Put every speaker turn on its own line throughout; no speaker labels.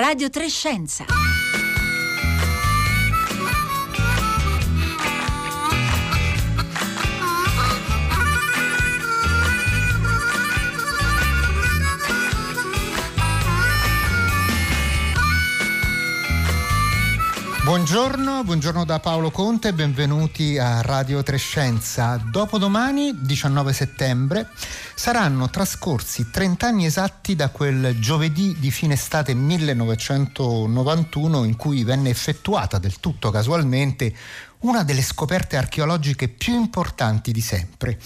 Radio Trescenza.
Buongiorno, buongiorno da Paolo Conte, benvenuti a Radio Trescenza. Dopodomani, 19 settembre, saranno trascorsi 30 anni esatti da quel giovedì di fine estate 1991 in cui venne effettuata del tutto casualmente una delle scoperte archeologiche più importanti di sempre.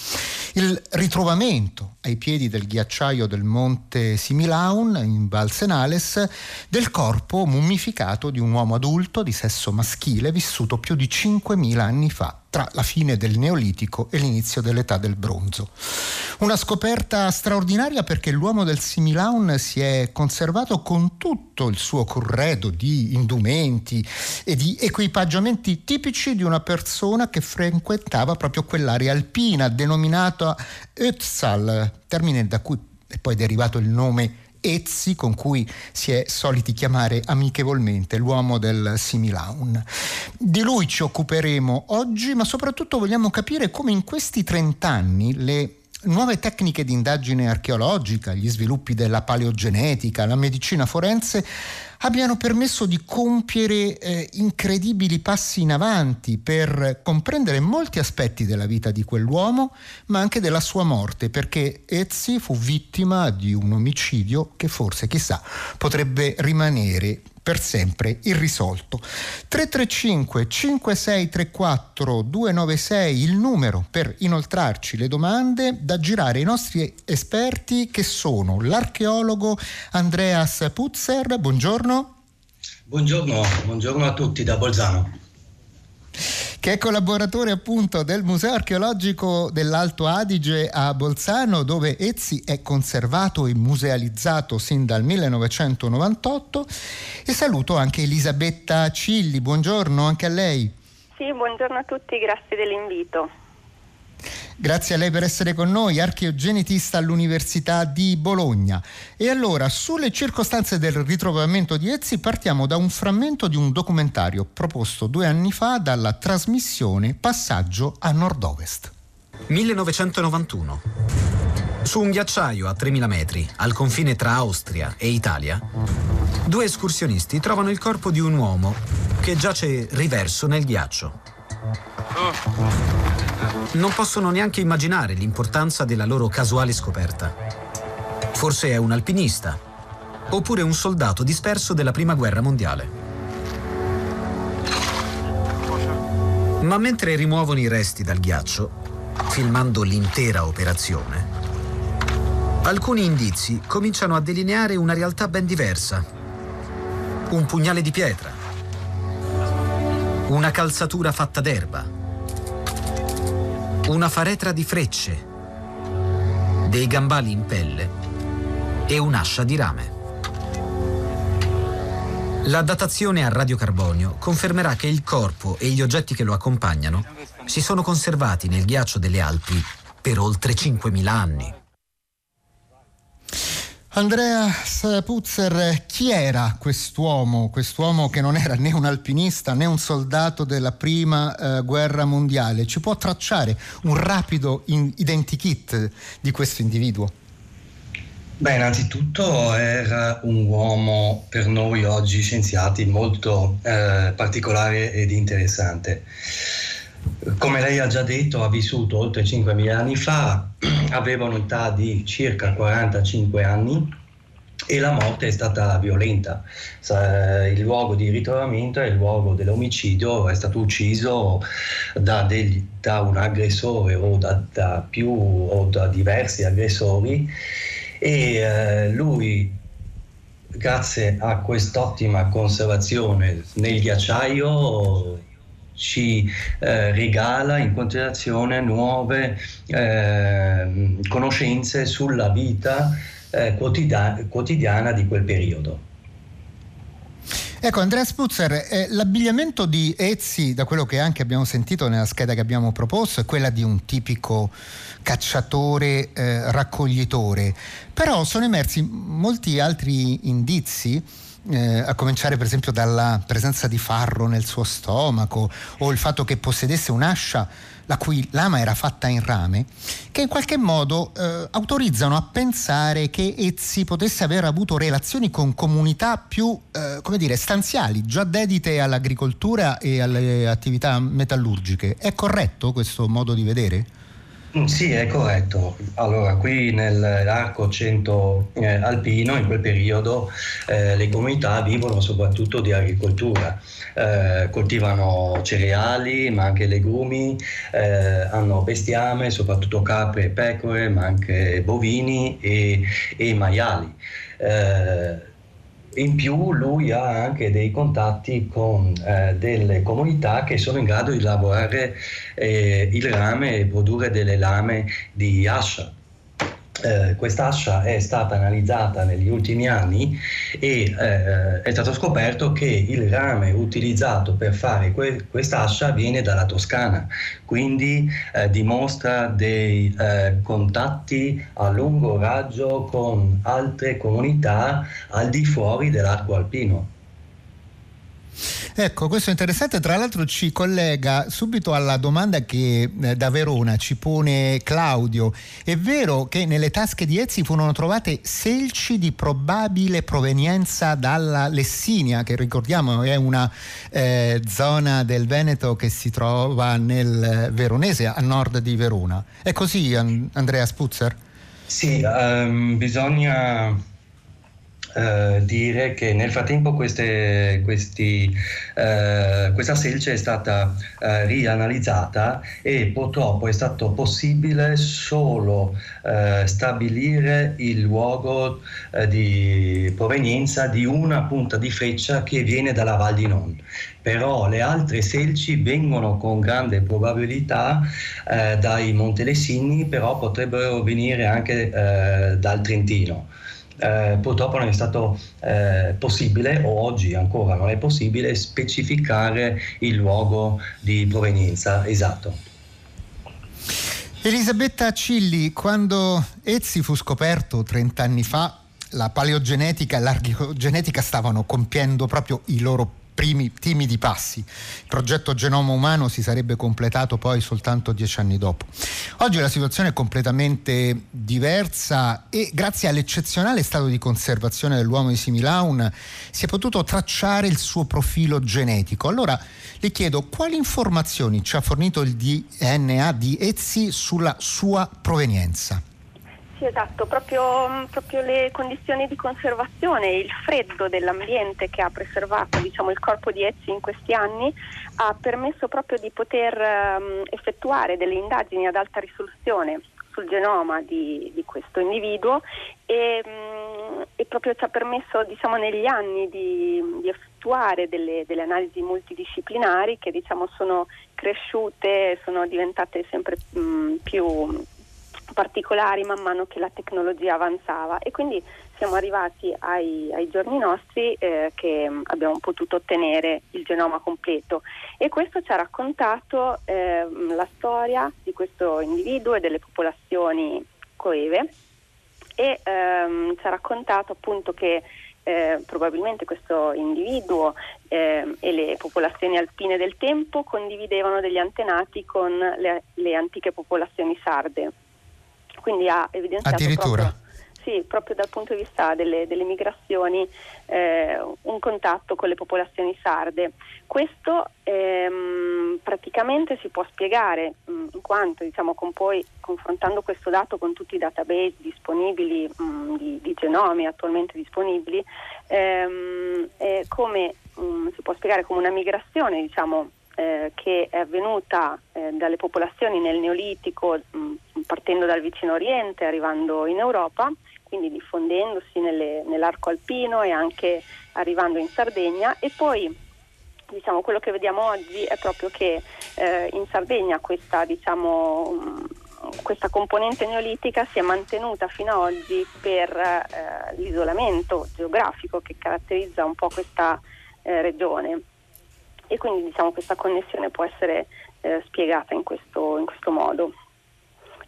Il ritrovamento ai piedi del ghiacciaio del monte Similaun in Val Senales del corpo mummificato di un uomo adulto di sesso maschile vissuto più di 5.000 anni fa tra la fine del Neolitico e l'inizio dell'età del bronzo. Una scoperta straordinaria perché l'uomo del Similaun si è conservato con tutto il suo corredo di indumenti e di equipaggiamenti tipici di una persona che frequentava proprio quell'area alpina denominata Ötzal, termine da cui è poi derivato il nome Ezzi con cui si è soliti chiamare amichevolmente l'uomo del Similaun. Di lui ci occuperemo oggi, ma soprattutto vogliamo capire come in questi 30 anni le nuove tecniche di indagine archeologica, gli sviluppi della paleogenetica, la medicina forense abbiano permesso di compiere eh, incredibili passi in avanti per comprendere molti aspetti della vita di quell'uomo, ma anche della sua morte, perché Ezzi fu vittima di un omicidio che forse, chissà, potrebbe rimanere per sempre irrisolto. 335 5634 296 il numero per inoltrarci le domande da girare ai nostri esperti che sono l'archeologo Andreas Putzer, buongiorno.
Buongiorno, buongiorno a tutti da Bolzano
che è collaboratore appunto del Museo archeologico dell'Alto Adige a Bolzano, dove Ezzi è conservato e musealizzato sin dal 1998. E saluto anche Elisabetta Cilli, buongiorno anche a lei.
Sì, buongiorno a tutti, grazie dell'invito.
Grazie a lei per essere con noi, archeogenetista all'Università di Bologna. E allora, sulle circostanze del ritrovamento di Ezzi partiamo da un frammento di un documentario proposto due anni fa dalla trasmissione Passaggio a Nord-Ovest.
1991. Su un ghiacciaio a 3000 metri, al confine tra Austria e Italia, due escursionisti trovano il corpo di un uomo che giace riverso nel ghiaccio. Non possono neanche immaginare l'importanza della loro casuale scoperta. Forse è un alpinista, oppure un soldato disperso della Prima Guerra Mondiale. Ma mentre rimuovono i resti dal ghiaccio, filmando l'intera operazione, alcuni indizi cominciano a delineare una realtà ben diversa. Un pugnale di pietra, una calzatura fatta d'erba, una faretra di frecce, dei gambali in pelle e un'ascia di rame. La datazione a radiocarbonio confermerà che il corpo e gli oggetti che lo accompagnano si sono conservati nel ghiaccio delle Alpi per oltre 5.000 anni.
Andrea Puzzer, chi era quest'uomo? Quest'uomo che non era né un alpinista né un soldato della prima eh, guerra mondiale. Ci può tracciare un rapido in- identikit di questo individuo?
Beh, innanzitutto era un uomo per noi oggi scienziati molto eh, particolare ed interessante. Come lei ha già detto, ha vissuto oltre 5.000 anni fa, aveva un'età di circa 45 anni e la morte è stata violenta. Il luogo di ritrovamento è il luogo dell'omicidio, è stato ucciso da, degli, da un aggressore o da, da, più o da diversi aggressori e eh, lui grazie a quest'ottima conservazione nel ghiacciaio ci eh, regala in continuazione nuove eh, conoscenze sulla vita eh, quotidiana, quotidiana di quel periodo.
Ecco, Andrea Spuzzer, eh, l'abbigliamento di Ezzi, da quello che anche abbiamo sentito nella scheda che abbiamo proposto, è quella di un tipico cacciatore eh, raccoglitore, però sono emersi molti altri indizi eh, a cominciare per esempio dalla presenza di farro nel suo stomaco o il fatto che possedesse un'ascia la cui lama era fatta in rame, che in qualche modo eh, autorizzano a pensare che Ezzi potesse aver avuto relazioni con comunità più, eh, come dire, stanziali, già dedite all'agricoltura e alle attività metallurgiche. È corretto questo modo di vedere?
Mm, sì, è corretto. Allora, qui nell'arco cento eh, alpino, in quel periodo, eh, le comunità vivono soprattutto di agricoltura. Eh, coltivano cereali, ma anche legumi, eh, hanno bestiame, soprattutto capre e pecore, ma anche bovini e, e maiali. In più lui ha anche dei contatti con eh, delle comunità che sono in grado di lavorare eh, il rame e produrre delle lame di ascia eh, quest'ascia è stata analizzata negli ultimi anni e eh, è stato scoperto che il rame utilizzato per fare que- quest'ascia viene dalla Toscana, quindi eh, dimostra dei eh, contatti a lungo raggio con altre comunità al di fuori dell'arco alpino.
Ecco, questo è interessante, tra l'altro ci collega subito alla domanda che eh, da Verona ci pone Claudio. È vero che nelle tasche di Ezzi furono trovate selci di probabile provenienza dalla Lessinia, che ricordiamo è una eh, zona del Veneto che si trova nel Veronese, a nord di Verona. È così, Andrea Spuzzer?
Sì, um, bisogna eh, dire che nel frattempo queste, questi, eh, questa selce è stata eh, rianalizzata e purtroppo è stato possibile solo eh, stabilire il luogo eh, di provenienza di una punta di freccia che viene dalla Val di Non. Però le altre selci vengono con grande probabilità eh, dai Montelessini, però potrebbero venire anche eh, dal Trentino eh, purtroppo non è stato eh, possibile, o oggi ancora non è possibile, specificare il luogo di provenienza esatto.
Elisabetta Cilli, quando Ezzi fu scoperto 30 anni fa, la paleogenetica e l'archeogenetica stavano compiendo proprio i loro primi timidi passi. Il progetto Genoma Umano si sarebbe completato poi soltanto dieci anni dopo. Oggi la situazione è completamente diversa e grazie all'eccezionale stato di conservazione dell'uomo di Similaun si è potuto tracciare il suo profilo genetico. Allora le chiedo quali informazioni ci ha fornito il DNA di Ezzi sulla sua provenienza.
Esatto, proprio, proprio, le condizioni di conservazione, il freddo dell'ambiente che ha preservato diciamo, il corpo di Ezzi in questi anni ha permesso proprio di poter um, effettuare delle indagini ad alta risoluzione sul genoma di, di questo individuo e, um, e, proprio ci ha permesso diciamo, negli anni di, di effettuare delle, delle, analisi multidisciplinari che diciamo, sono cresciute, sono diventate sempre um, più particolari man mano che la tecnologia avanzava. E quindi siamo arrivati ai, ai giorni nostri eh, che abbiamo potuto ottenere il genoma completo. E questo ci ha raccontato eh, la storia di questo individuo e delle popolazioni coeve. E ehm, ci ha raccontato appunto che eh, probabilmente questo individuo eh, e le popolazioni alpine del tempo condividevano degli antenati con le, le antiche popolazioni sarde quindi ha evidenziato
Addirittura.
Proprio, sì, proprio dal punto di vista delle, delle migrazioni eh, un contatto con le popolazioni sarde. Questo ehm, praticamente si può spiegare mh, mm, in quanto diciamo, con poi, confrontando questo dato con tutti i database disponibili mh, mm, di, di, genomi attualmente disponibili, ehm, come mh, mm, si può spiegare come una migrazione diciamo, eh, che è avvenuta eh, dalle popolazioni nel Neolitico, mh, partendo dal vicino Oriente, arrivando in Europa, quindi diffondendosi nelle, nell'arco alpino e anche arrivando in Sardegna. E poi diciamo, quello che vediamo oggi è proprio che eh, in Sardegna questa, diciamo, questa, componente neolitica si è mantenuta fino ad oggi per eh, l'isolamento geografico che caratterizza un po' questa eh, regione e quindi diciamo, questa connessione può essere eh, spiegata in questo, in questo modo.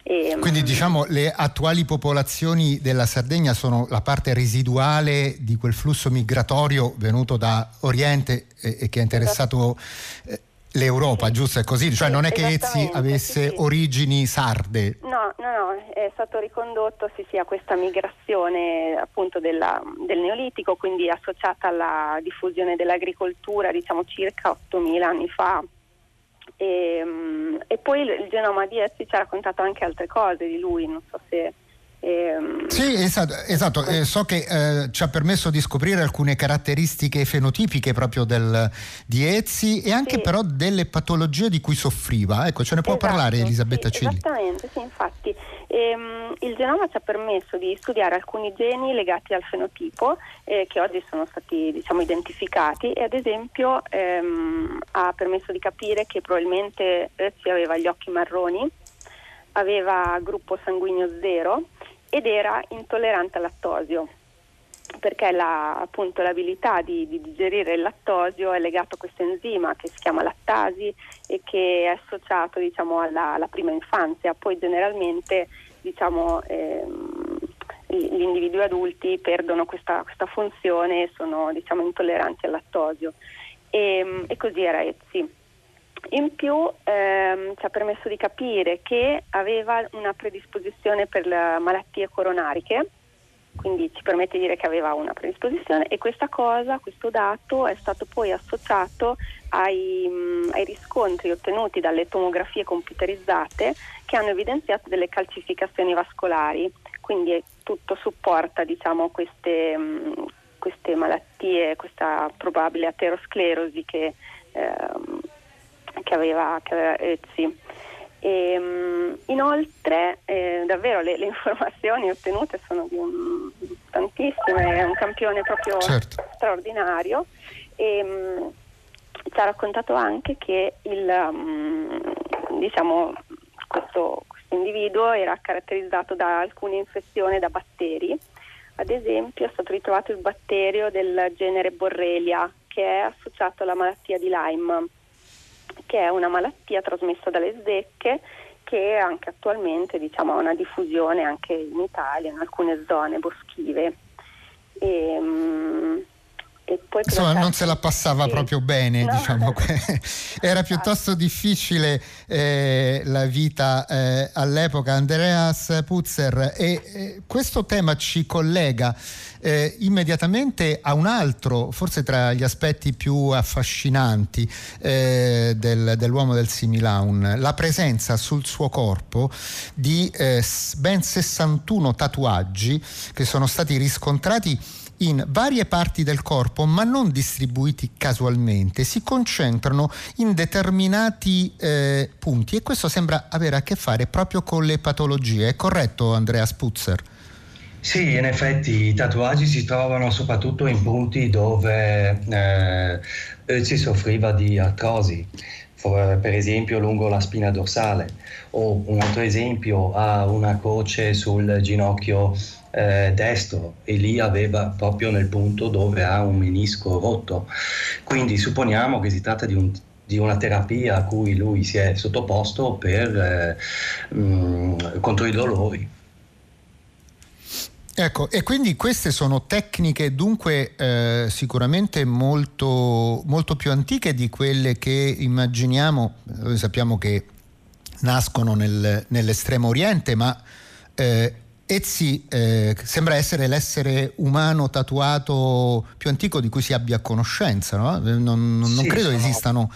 E, mm, Quindi diciamo le attuali popolazioni della Sardegna sono la parte residuale di quel flusso migratorio venuto da Oriente e, e che ha interessato eh, l'Europa, giusto? È così? Cioè non è che Ezzi avesse sì, sì. origini sarde?
No, no, no, è stato ricondotto sì, sì, a questa migrazione appunto della, del Neolitico, quindi associata alla diffusione dell'agricoltura, diciamo circa 8.000 anni fa. E, e poi il genoma di Ezzi ci ha raccontato anche altre cose di lui, non so se
Ehm, sì, esatto, esatto. Eh, so che eh, ci ha permesso di scoprire alcune caratteristiche fenotipiche proprio del, di Ezzi e anche sì. però delle patologie di cui soffriva. Ecco, ce ne può
esatto,
parlare Elisabetta
sì,
Cilli?
Esattamente, sì, infatti. Ehm, il genoma ci ha permesso di studiare alcuni geni legati al fenotipo eh, che oggi sono stati diciamo, identificati e ad esempio ehm, ha permesso di capire che probabilmente Ezzi aveva gli occhi marroni aveva gruppo sanguigno zero ed era intollerante al lattosio perché la, appunto, l'abilità di, di, digerire il lattosio è legata a questo enzima che si chiama lattasi e che è associato diciamo, alla, alla, prima infanzia. Poi generalmente diciamo, ehm, gli individui adulti perdono questa, questa funzione e sono diciamo, intolleranti al lattosio. E, e così era Ezzi. In più ehm, ci ha permesso di capire che aveva una predisposizione per le malattie coronariche, quindi ci permette di dire che aveva una predisposizione e questa cosa, questo dato è stato poi associato ai, mh, ai riscontri ottenuti dalle tomografie computerizzate che hanno evidenziato delle calcificazioni vascolari, quindi tutto supporta diciamo, queste, mh, queste malattie, questa probabile aterosclerosi che ehm, che aveva, che aveva Ezzi. E, um, inoltre, eh, davvero le, le, informazioni ottenute sono un, tantissime, è un campione proprio certo. straordinario. E, um, ci ha raccontato anche che il, um, diciamo, questo, questo individuo era caratterizzato da alcune infezioni da batteri. Ad esempio è stato ritrovato il batterio del genere Borrelia che è associato alla malattia di Lyme che è una malattia trasmessa dalle zecche che anche attualmente diciamo, ha una diffusione anche in Italia, in alcune zone boschive. E, um,
Insomma, non se la passava sì. proprio bene, no. diciamo. Era piuttosto difficile eh, la vita eh, all'epoca. Andreas Putzer, e eh, questo tema ci collega eh, immediatamente a un altro, forse tra gli aspetti più affascinanti eh, del, dell'uomo del Similaun, la presenza sul suo corpo di eh, ben 61 tatuaggi che sono stati riscontrati in varie parti del corpo ma non distribuiti casualmente, si concentrano in determinati eh, punti e questo sembra avere a che fare proprio con le patologie. È corretto Andrea Spuzzer?
Sì, in effetti i tatuaggi si trovano soprattutto in punti dove eh, si soffriva di artrosi, per esempio lungo la spina dorsale o un altro esempio ha una croce sul ginocchio eh, destro e lì aveva proprio nel punto dove ha un menisco rotto. Quindi supponiamo che si tratta di un di una terapia a cui lui si è sottoposto per, eh, mh, mm, contro i dolori.
Ecco, e quindi queste sono tecniche dunque eh, sicuramente molto, molto, più antiche di quelle che immaginiamo, noi sappiamo che nascono nel, nell'estremo oriente, ma eh, Ezzi eh, sembra essere l'essere umano tatuato più antico di cui si abbia conoscenza, no? non, non, sì, credo esistano.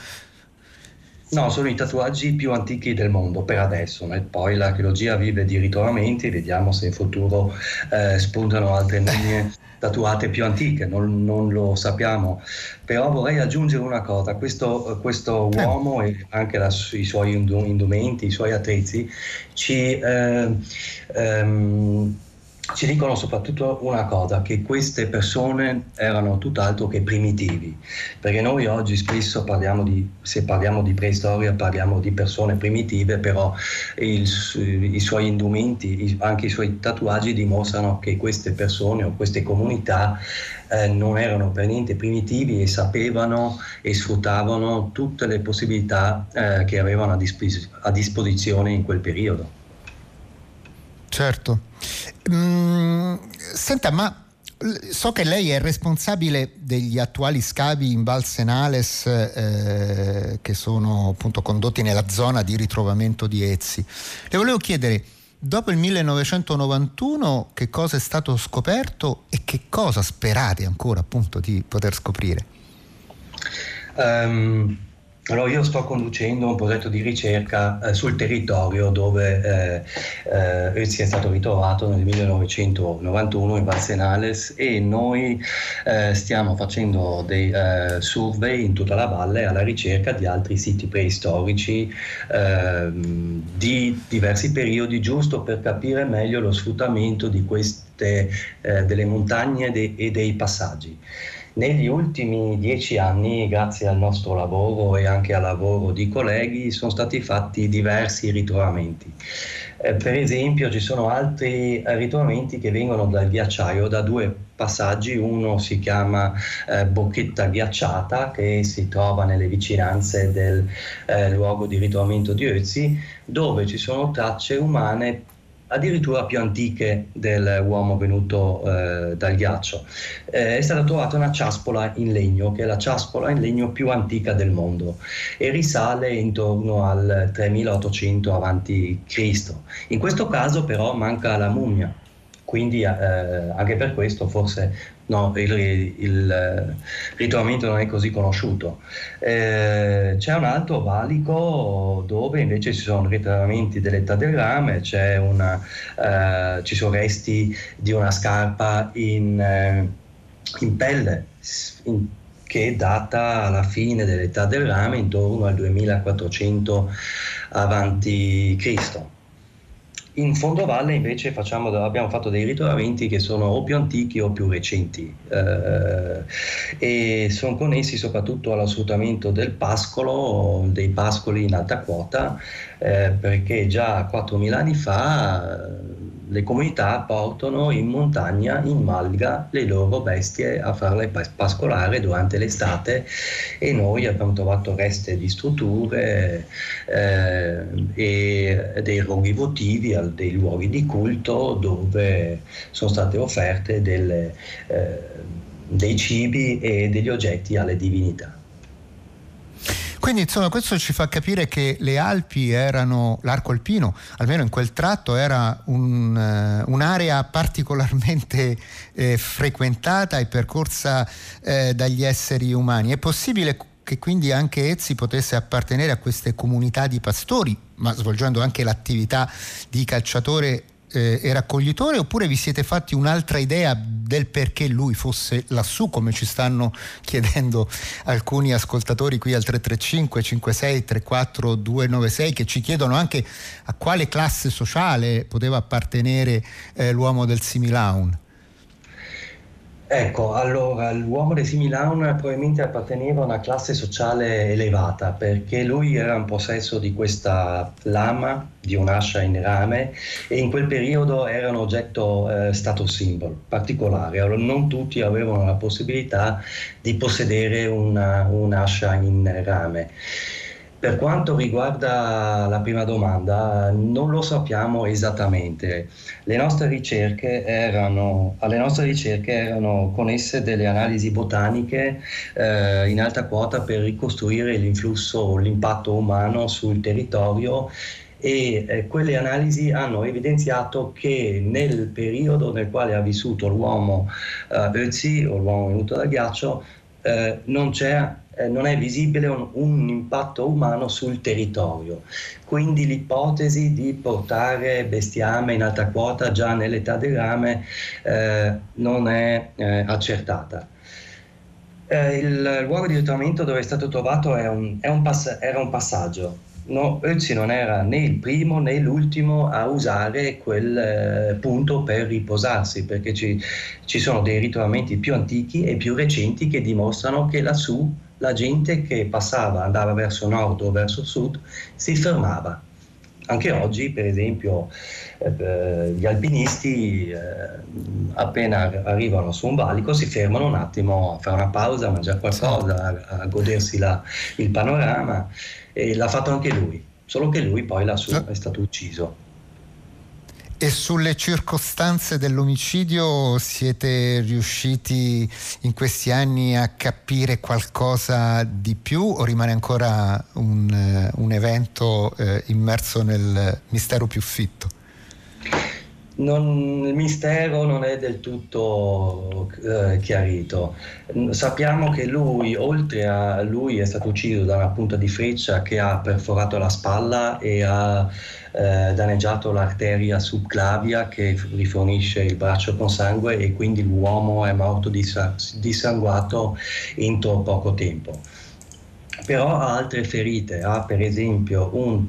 No, sono i tatuaggi più antichi del mondo per adesso, e poi l'archeologia vive di ritrovamenti, vediamo se in futuro eh, spuntano altre linee tatuate più antiche, non, non, lo sappiamo. Però vorrei aggiungere una cosa, questo, questo uomo e anche la, i suoi indumenti, i suoi attrezzi ci... Eh, ehm, ci dicono soprattutto una cosa, che queste persone erano tutt'altro che primitivi, perché noi oggi spesso parliamo di, se parliamo di preistoria parliamo di persone primitive, però il, i suoi indumenti, anche i suoi tatuaggi dimostrano che queste persone o queste comunità eh, non erano per niente primitivi e sapevano e sfruttavano tutte le possibilità eh, che avevano a, dispos- a disposizione in quel periodo.
Certo. Mm, senta, ma so che lei è responsabile degli attuali scavi in Val Senales eh, che sono appunto condotti nella zona di ritrovamento di Ezzi. Le volevo chiedere, dopo il 1991 che cosa è stato scoperto e che cosa sperate ancora appunto di poter scoprire?
Um allora io sto conducendo un progetto di ricerca eh, sul territorio dove eh, eh, è stato ritrovato nel 1991 in Valsenales e noi eh, stiamo facendo dei eh, survey in tutta la valle alla ricerca di altri siti preistorici ehm, di diversi periodi giusto per capire meglio lo sfruttamento di queste eh, delle montagne de- e dei passaggi. Negli ultimi dieci anni, grazie al nostro lavoro e anche al lavoro di colleghi, sono stati fatti diversi ritrovamenti. Eh, per esempio ci sono altri ritrovamenti che vengono dal ghiacciaio da due passaggi, uno si chiama eh, Bocchetta Ghiacciata che si trova nelle vicinanze del eh, luogo di ritrovamento di Ötzi, dove ci sono tracce umane addirittura più antiche dell'uomo venuto eh, dal ghiaccio. Eh, è stata trovata una ciaspola in legno, che è la ciaspola in legno più antica del mondo e risale intorno al 3800 a.C. In questo caso però manca la mummia, quindi eh, anche per questo forse no, il, il, eh, ritrovamento non è così conosciuto. Eh, c'è un altro valico dove invece ci sono ritrovamenti dell'età del rame, una, eh, ci sono resti di una scarpa in, eh, in pelle in, che data alla fine dell'età del rame intorno al 2400 avanti Cristo. In fondovalle invece facciamo, abbiamo fatto dei ritrovamenti che sono o più antichi o più recenti eh, e sono connessi soprattutto allo sfruttamento del pascolo, dei pascoli in alta quota, eh, perché già 4.000 anni fa le comunità portano in montagna, in malga, le loro bestie a farle pascolare durante l'estate e noi abbiamo trovato reste di strutture eh, e dei roghi votivi, dei luoghi di culto dove sono state offerte delle, eh, dei cibi e degli oggetti alle divinità.
Quindi insomma questo ci fa capire che le Alpi erano, l'arco alpino, almeno in quel tratto, era un, uh, un'area particolarmente eh, frequentata e percorsa eh, dagli esseri umani. È possibile che quindi anche Ezzi potesse appartenere a queste comunità di pastori, ma svolgendo anche l'attività di calciatore eh, e raccoglitore oppure vi siete fatti un'altra idea del perché lui fosse lassù come ci stanno chiedendo alcuni ascoltatori qui al 335 56 34 296 che ci chiedono anche a quale classe sociale poteva appartenere eh, l'uomo del Similaun?
Ecco, allora l'uomo di Similaun probabilmente apparteneva a una classe sociale elevata perché lui era in possesso di questa lama, di un'ascia in rame e in quel periodo era un oggetto eh, status symbol particolare. Allora, non tutti avevano la possibilità di possedere una, un'ascia in rame. Per quanto riguarda la prima domanda, non lo sappiamo esattamente. Le nostre erano, alle nostre ricerche erano connesse delle analisi botaniche eh, in alta quota per ricostruire l'influsso, l'impatto umano sul territorio e eh, quelle analisi hanno evidenziato che nel periodo nel quale ha vissuto l'uomo eh, Ötzi o l'uomo venuto dal ghiaccio eh, non c'è eh, non è visibile un, un, impatto umano sul territorio. Quindi l'ipotesi di portare bestiame in alta quota già nell'età del rame eh, non è eh, accertata. Eh, il luogo di ritrovamento dove è stato trovato è un, è un pass- era un passaggio. No, Ötzi non era né il primo né l'ultimo a usare quel eh, punto per riposarsi, perché ci, ci sono dei ritrovamenti più antichi e più recenti che dimostrano che lassù la gente che passava, andava verso nord o verso sud, si fermava. Anche oggi, per esempio, eh, gli alpinisti eh, appena arrivano su un valico si fermano un attimo a fare una pausa, a mangiare qualcosa, a, a godersi la, il panorama e l'ha fatto anche lui, solo che lui poi lassù è stato ucciso.
E sulle circostanze dell'omicidio siete riusciti in questi anni a capire qualcosa di più o rimane ancora un, un evento eh, immerso nel mistero più fitto?
Non, il mistero non è del tutto eh, chiarito. Sappiamo che lui, oltre a lui, è stato ucciso da una punta di freccia che ha perforato la spalla e ha eh, danneggiato l'arteria subclavia che rifornisce il braccio con sangue e quindi l'uomo è morto dissanguato entro poco tempo. Però ha altre ferite, ha per esempio un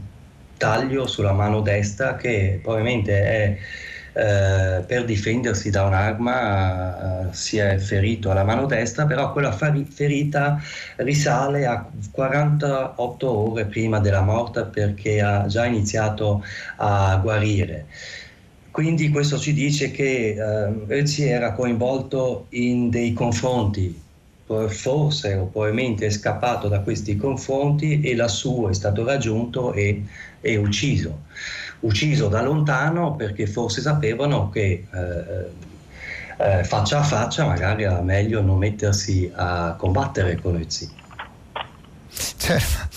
taglio sulla mano destra che probabilmente è eh, per difendersi da un'arma eh, si è ferito alla mano destra, però quella ferita risale a 48 ore prima della morte perché ha già iniziato a guarire. Quindi questo ci dice che eh, Rezzi era coinvolto in dei confronti forse o probabilmente è scappato da questi confronti e lassù è stato raggiunto e, e ucciso ucciso da lontano perché forse sapevano che eh, eh, faccia a faccia magari era meglio non mettersi a combattere con Ezzi.
Certo.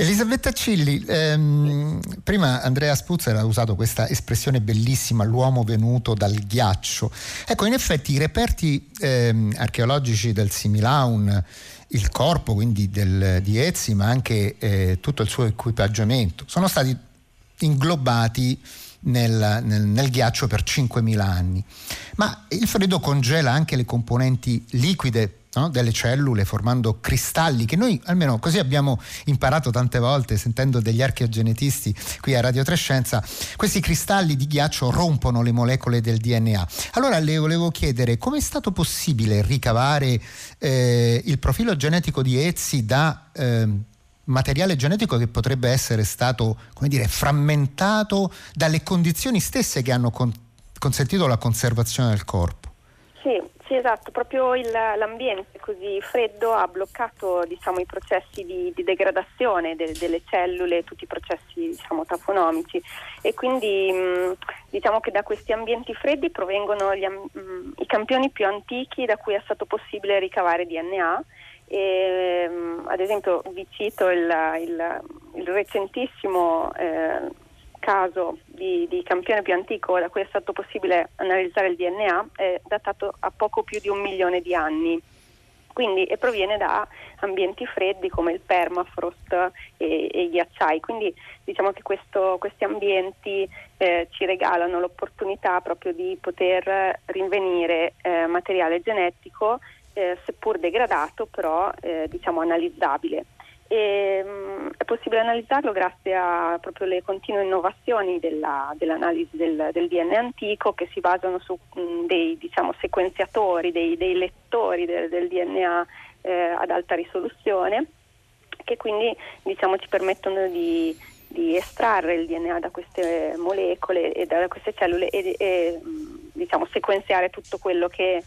Elisabetta Cilli, ehm, prima Andrea Spuzzer ha usato questa espressione bellissima, l'uomo venuto dal ghiaccio. Ecco, in effetti i reperti ehm, archeologici del Similaun, il corpo quindi del, di Ezzi, ma anche eh, tutto il suo equipaggiamento, sono stati inglobati nel, nel, nel, ghiaccio per 5.000 anni. Ma il freddo congela anche le componenti liquide no, delle cellule formando cristalli che noi almeno così abbiamo imparato tante volte sentendo degli archeogenetisti qui a Radio Trescenza, questi cristalli di ghiaccio rompono le molecole del DNA. Allora le volevo chiedere come è stato possibile ricavare eh, il profilo genetico di Ezzi da... Eh, materiale genetico che potrebbe essere stato, come dire, frammentato dalle condizioni stesse che hanno con- consentito la conservazione del corpo.
Sì, sì esatto, proprio il, l'ambiente così freddo ha bloccato diciamo, i processi di, di degradazione de, delle cellule, tutti i processi diciamo, tafonomici e quindi mh, diciamo che da questi ambienti freddi provengono gli, mh, i campioni più antichi da cui è stato possibile ricavare DNA e, ehm, ad esempio vi cito il, il, il recentissimo eh, caso di, di, campione più antico da cui è stato possibile analizzare il DNA, è datato a poco più di un milione di anni. Quindi, e proviene da ambienti freddi come il permafrost e, e i ghiacciai. Quindi diciamo che questo, questi ambienti eh, ci regalano l'opportunità proprio di poter rinvenire eh, materiale genetico eh, seppur degradato, però eh, diciamo analizzabile. E, mh, mm, è possibile analizzarlo grazie a proprio le continue innovazioni della, dell'analisi del, del, DNA antico che si basano su mh, mm, dei diciamo, sequenziatori, dei, dei lettori del, del DNA eh, ad alta risoluzione che quindi diciamo, ci permettono di, di, estrarre il DNA da queste molecole e da queste cellule e, e mm, diciamo, sequenziare tutto quello che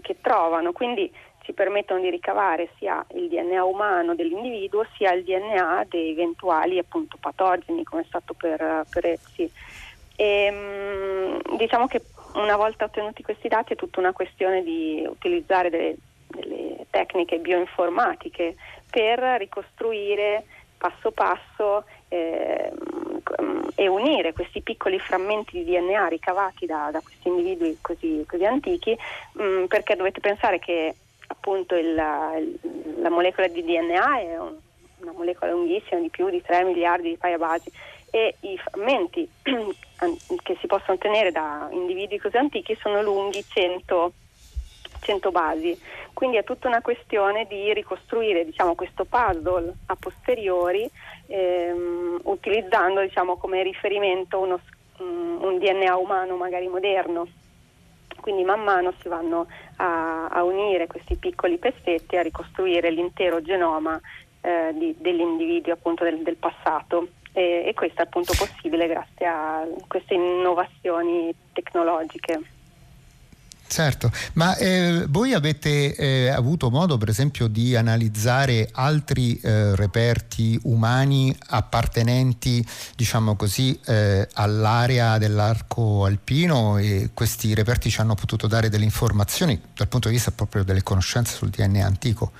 che trovano, quindi ci permettono di ricavare sia il DNA umano dell'individuo sia il DNA dei eventuali appunto, patogeni come è stato per, per Epsi. E, mm, diciamo che una volta ottenuti questi dati è tutta una questione di utilizzare delle, delle tecniche bioinformatiche per ricostruire passo passo eh, e unire questi piccoli frammenti di DNA ricavati da, da questi individui così, così antichi, mh, mm, perché dovete pensare che appunto il, la molecola di DNA è un, una molecola lunghissima di più di 3 miliardi di paia basi e i frammenti che si possono ottenere da individui così antichi sono lunghi 100 100 basi. Quindi è tutta una questione di ricostruire diciamo, questo puzzle a posteriori ehm, utilizzando diciamo, come riferimento uno, um, un DNA umano magari moderno. Quindi man mano si vanno a, a unire questi piccoli pezzetti a ricostruire l'intero genoma eh, di, degli individui appunto del, del passato. E, e questo è appunto possibile grazie a queste innovazioni tecnologiche.
Certo, ma eh, voi avete eh, avuto modo per esempio di analizzare altri eh, reperti umani appartenenti diciamo così eh, all'area dell'arco alpino e questi reperti ci hanno potuto dare delle informazioni dal punto di vista proprio delle conoscenze sul DNA antico?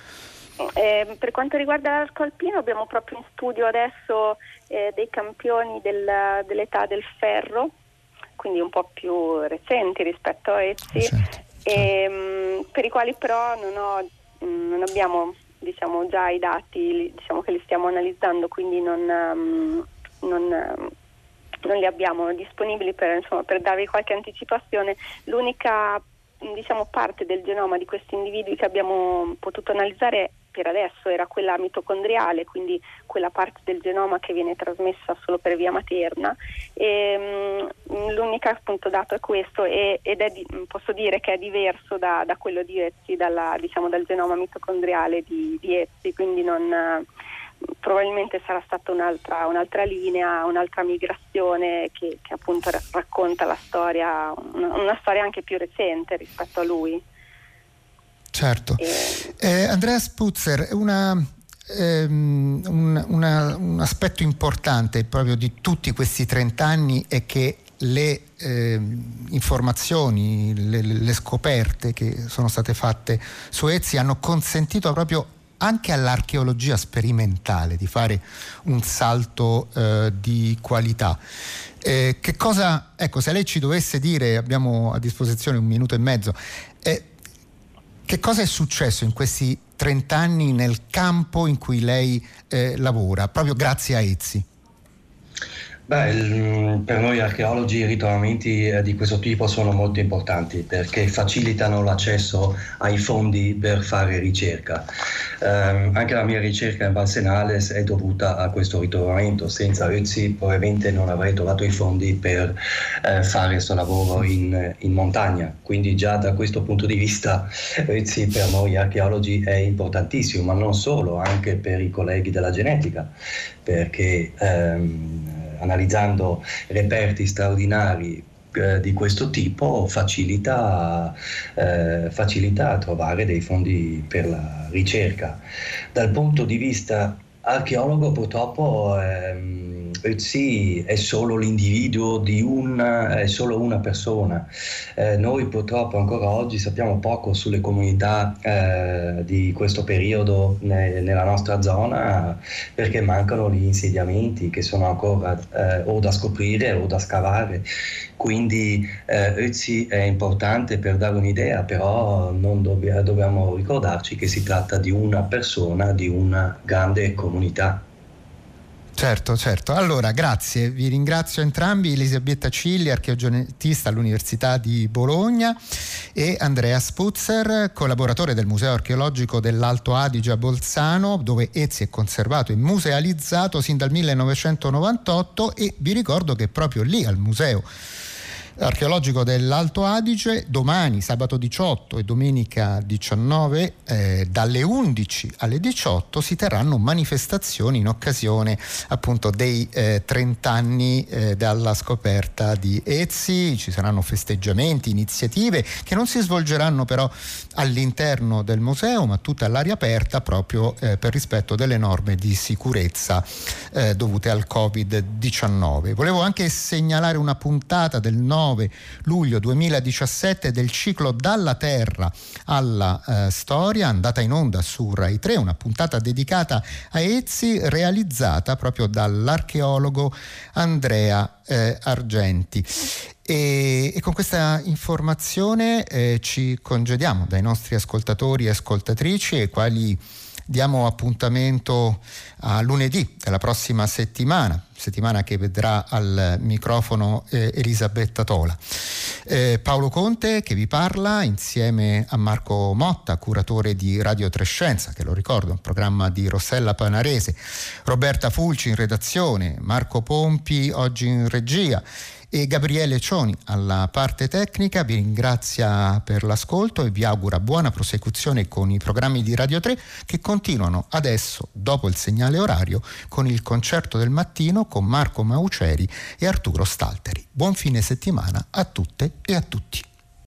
Eh, per quanto riguarda l'arco alpino abbiamo proprio in studio adesso eh, dei campioni del, dell'età del ferro quindi un po' più recenti rispetto a essi, certo, e, certo. Mh, per i quali però non, ho, mh, non abbiamo diciamo, già i dati diciamo, che li stiamo analizzando, quindi non, um, non, um, non li abbiamo disponibili per, insomma, per darvi qualche anticipazione. L'unica diciamo, parte del genoma di questi individui che abbiamo potuto analizzare per adesso era quella mitocondriale, quindi quella parte del genoma che viene trasmessa solo per via materna. E, um, l'unico appunto dato è questo e, ed è di, posso dire che è diverso da, da quello di Ezzi, dalla, diciamo, dal genoma mitocondriale di, di Ezzi, quindi non, probabilmente sarà stata un'altra, un'altra, linea, un'altra migrazione che, che appunto racconta la storia, una, una storia anche più recente rispetto a lui.
Certo. Eh, Andrea Spuzzer, una, ehm, un, una, un, aspetto importante proprio di tutti questi 30 anni è che le eh, informazioni, le, le, scoperte che sono state fatte su Ezzi hanno consentito proprio anche all'archeologia sperimentale di fare un salto eh, di qualità. Eh, che cosa, ecco, se lei ci dovesse dire, abbiamo a disposizione un minuto e mezzo, eh, che cosa è successo in questi 30 anni nel campo in cui lei eh, lavora, proprio grazie a Ezzi?
Beh, il, per noi archeologi i ritrovamenti eh, di questo tipo sono molto importanti perché facilitano l'accesso ai fondi per fare ricerca. Eh, anche la mia ricerca in Valsenales è dovuta a questo ritrovamento. Senza Ötzi probabilmente non avrei trovato i fondi per eh, fare questo lavoro in, in, montagna. Quindi già da questo punto di vista Ötzi per noi archeologi è importantissimo, ma non solo, anche per i colleghi della genetica, perché ehm, analizzando reperti straordinari eh, di questo tipo facilita, eh, facilita trovare dei fondi per la ricerca. Dal punto di vista archeologo purtroppo ehm, sì, è solo l'individuo di una, è solo una persona. Eh, noi purtroppo ancora oggi sappiamo poco sulle comunità eh, di questo periodo ne, nella nostra zona perché mancano gli insediamenti che sono ancora eh, o da scoprire o da scavare. Quindi eh, Ötzi è importante per dare un'idea, però dobbia, dobbiamo ricordarci che si tratta di una persona, di una grande comunità.
Certo, certo. Allora, grazie, vi ringrazio entrambi, Elisabetta Cilli, archeogenetista all'Università di Bologna e Andrea Spuzzer, collaboratore del Museo Archeologico dell'Alto Adige a Bolzano, dove Ezzi è conservato e musealizzato sin dal 1998 e vi ricordo che proprio lì al museo archeologico dell'Alto Adige domani sabato 18 e domenica 19 eh, dalle 11 alle 18 si terranno manifestazioni in occasione appunto dei eh, 30 anni eh, dalla scoperta di Ezzi. Ci saranno festeggiamenti, iniziative che non si svolgeranno però all'interno del museo ma tutte all'aria aperta proprio eh, per rispetto delle norme di sicurezza eh, dovute al Covid-19 volevo anche segnalare una puntata del 9 19 luglio 2017 del ciclo Dalla Terra alla eh, storia, andata in onda su Rai 3, una puntata dedicata a Ezzi, realizzata proprio dall'archeologo Andrea eh, Argenti. E, e, con questa informazione eh, ci congediamo dai nostri ascoltatori e ascoltatrici ai quali diamo appuntamento a lunedì della prossima settimana, settimana che vedrà al microfono eh, Elisabetta Tola. Eh, Paolo Conte che vi parla insieme a Marco Motta, curatore di Radio Trescenza, che lo ricordo, un programma di Rossella Panarese, Roberta Fulci in redazione, Marco Pompi oggi in regia e Gabriele Cioni alla parte tecnica vi ringrazia per l'ascolto e vi augura buona prosecuzione con i programmi di Radio 3 che continuano adesso, dopo il segnale orario, con il concerto del mattino con Marco Mauceri e Arturo Stalteri. Buon fine settimana a tutte e a tutti.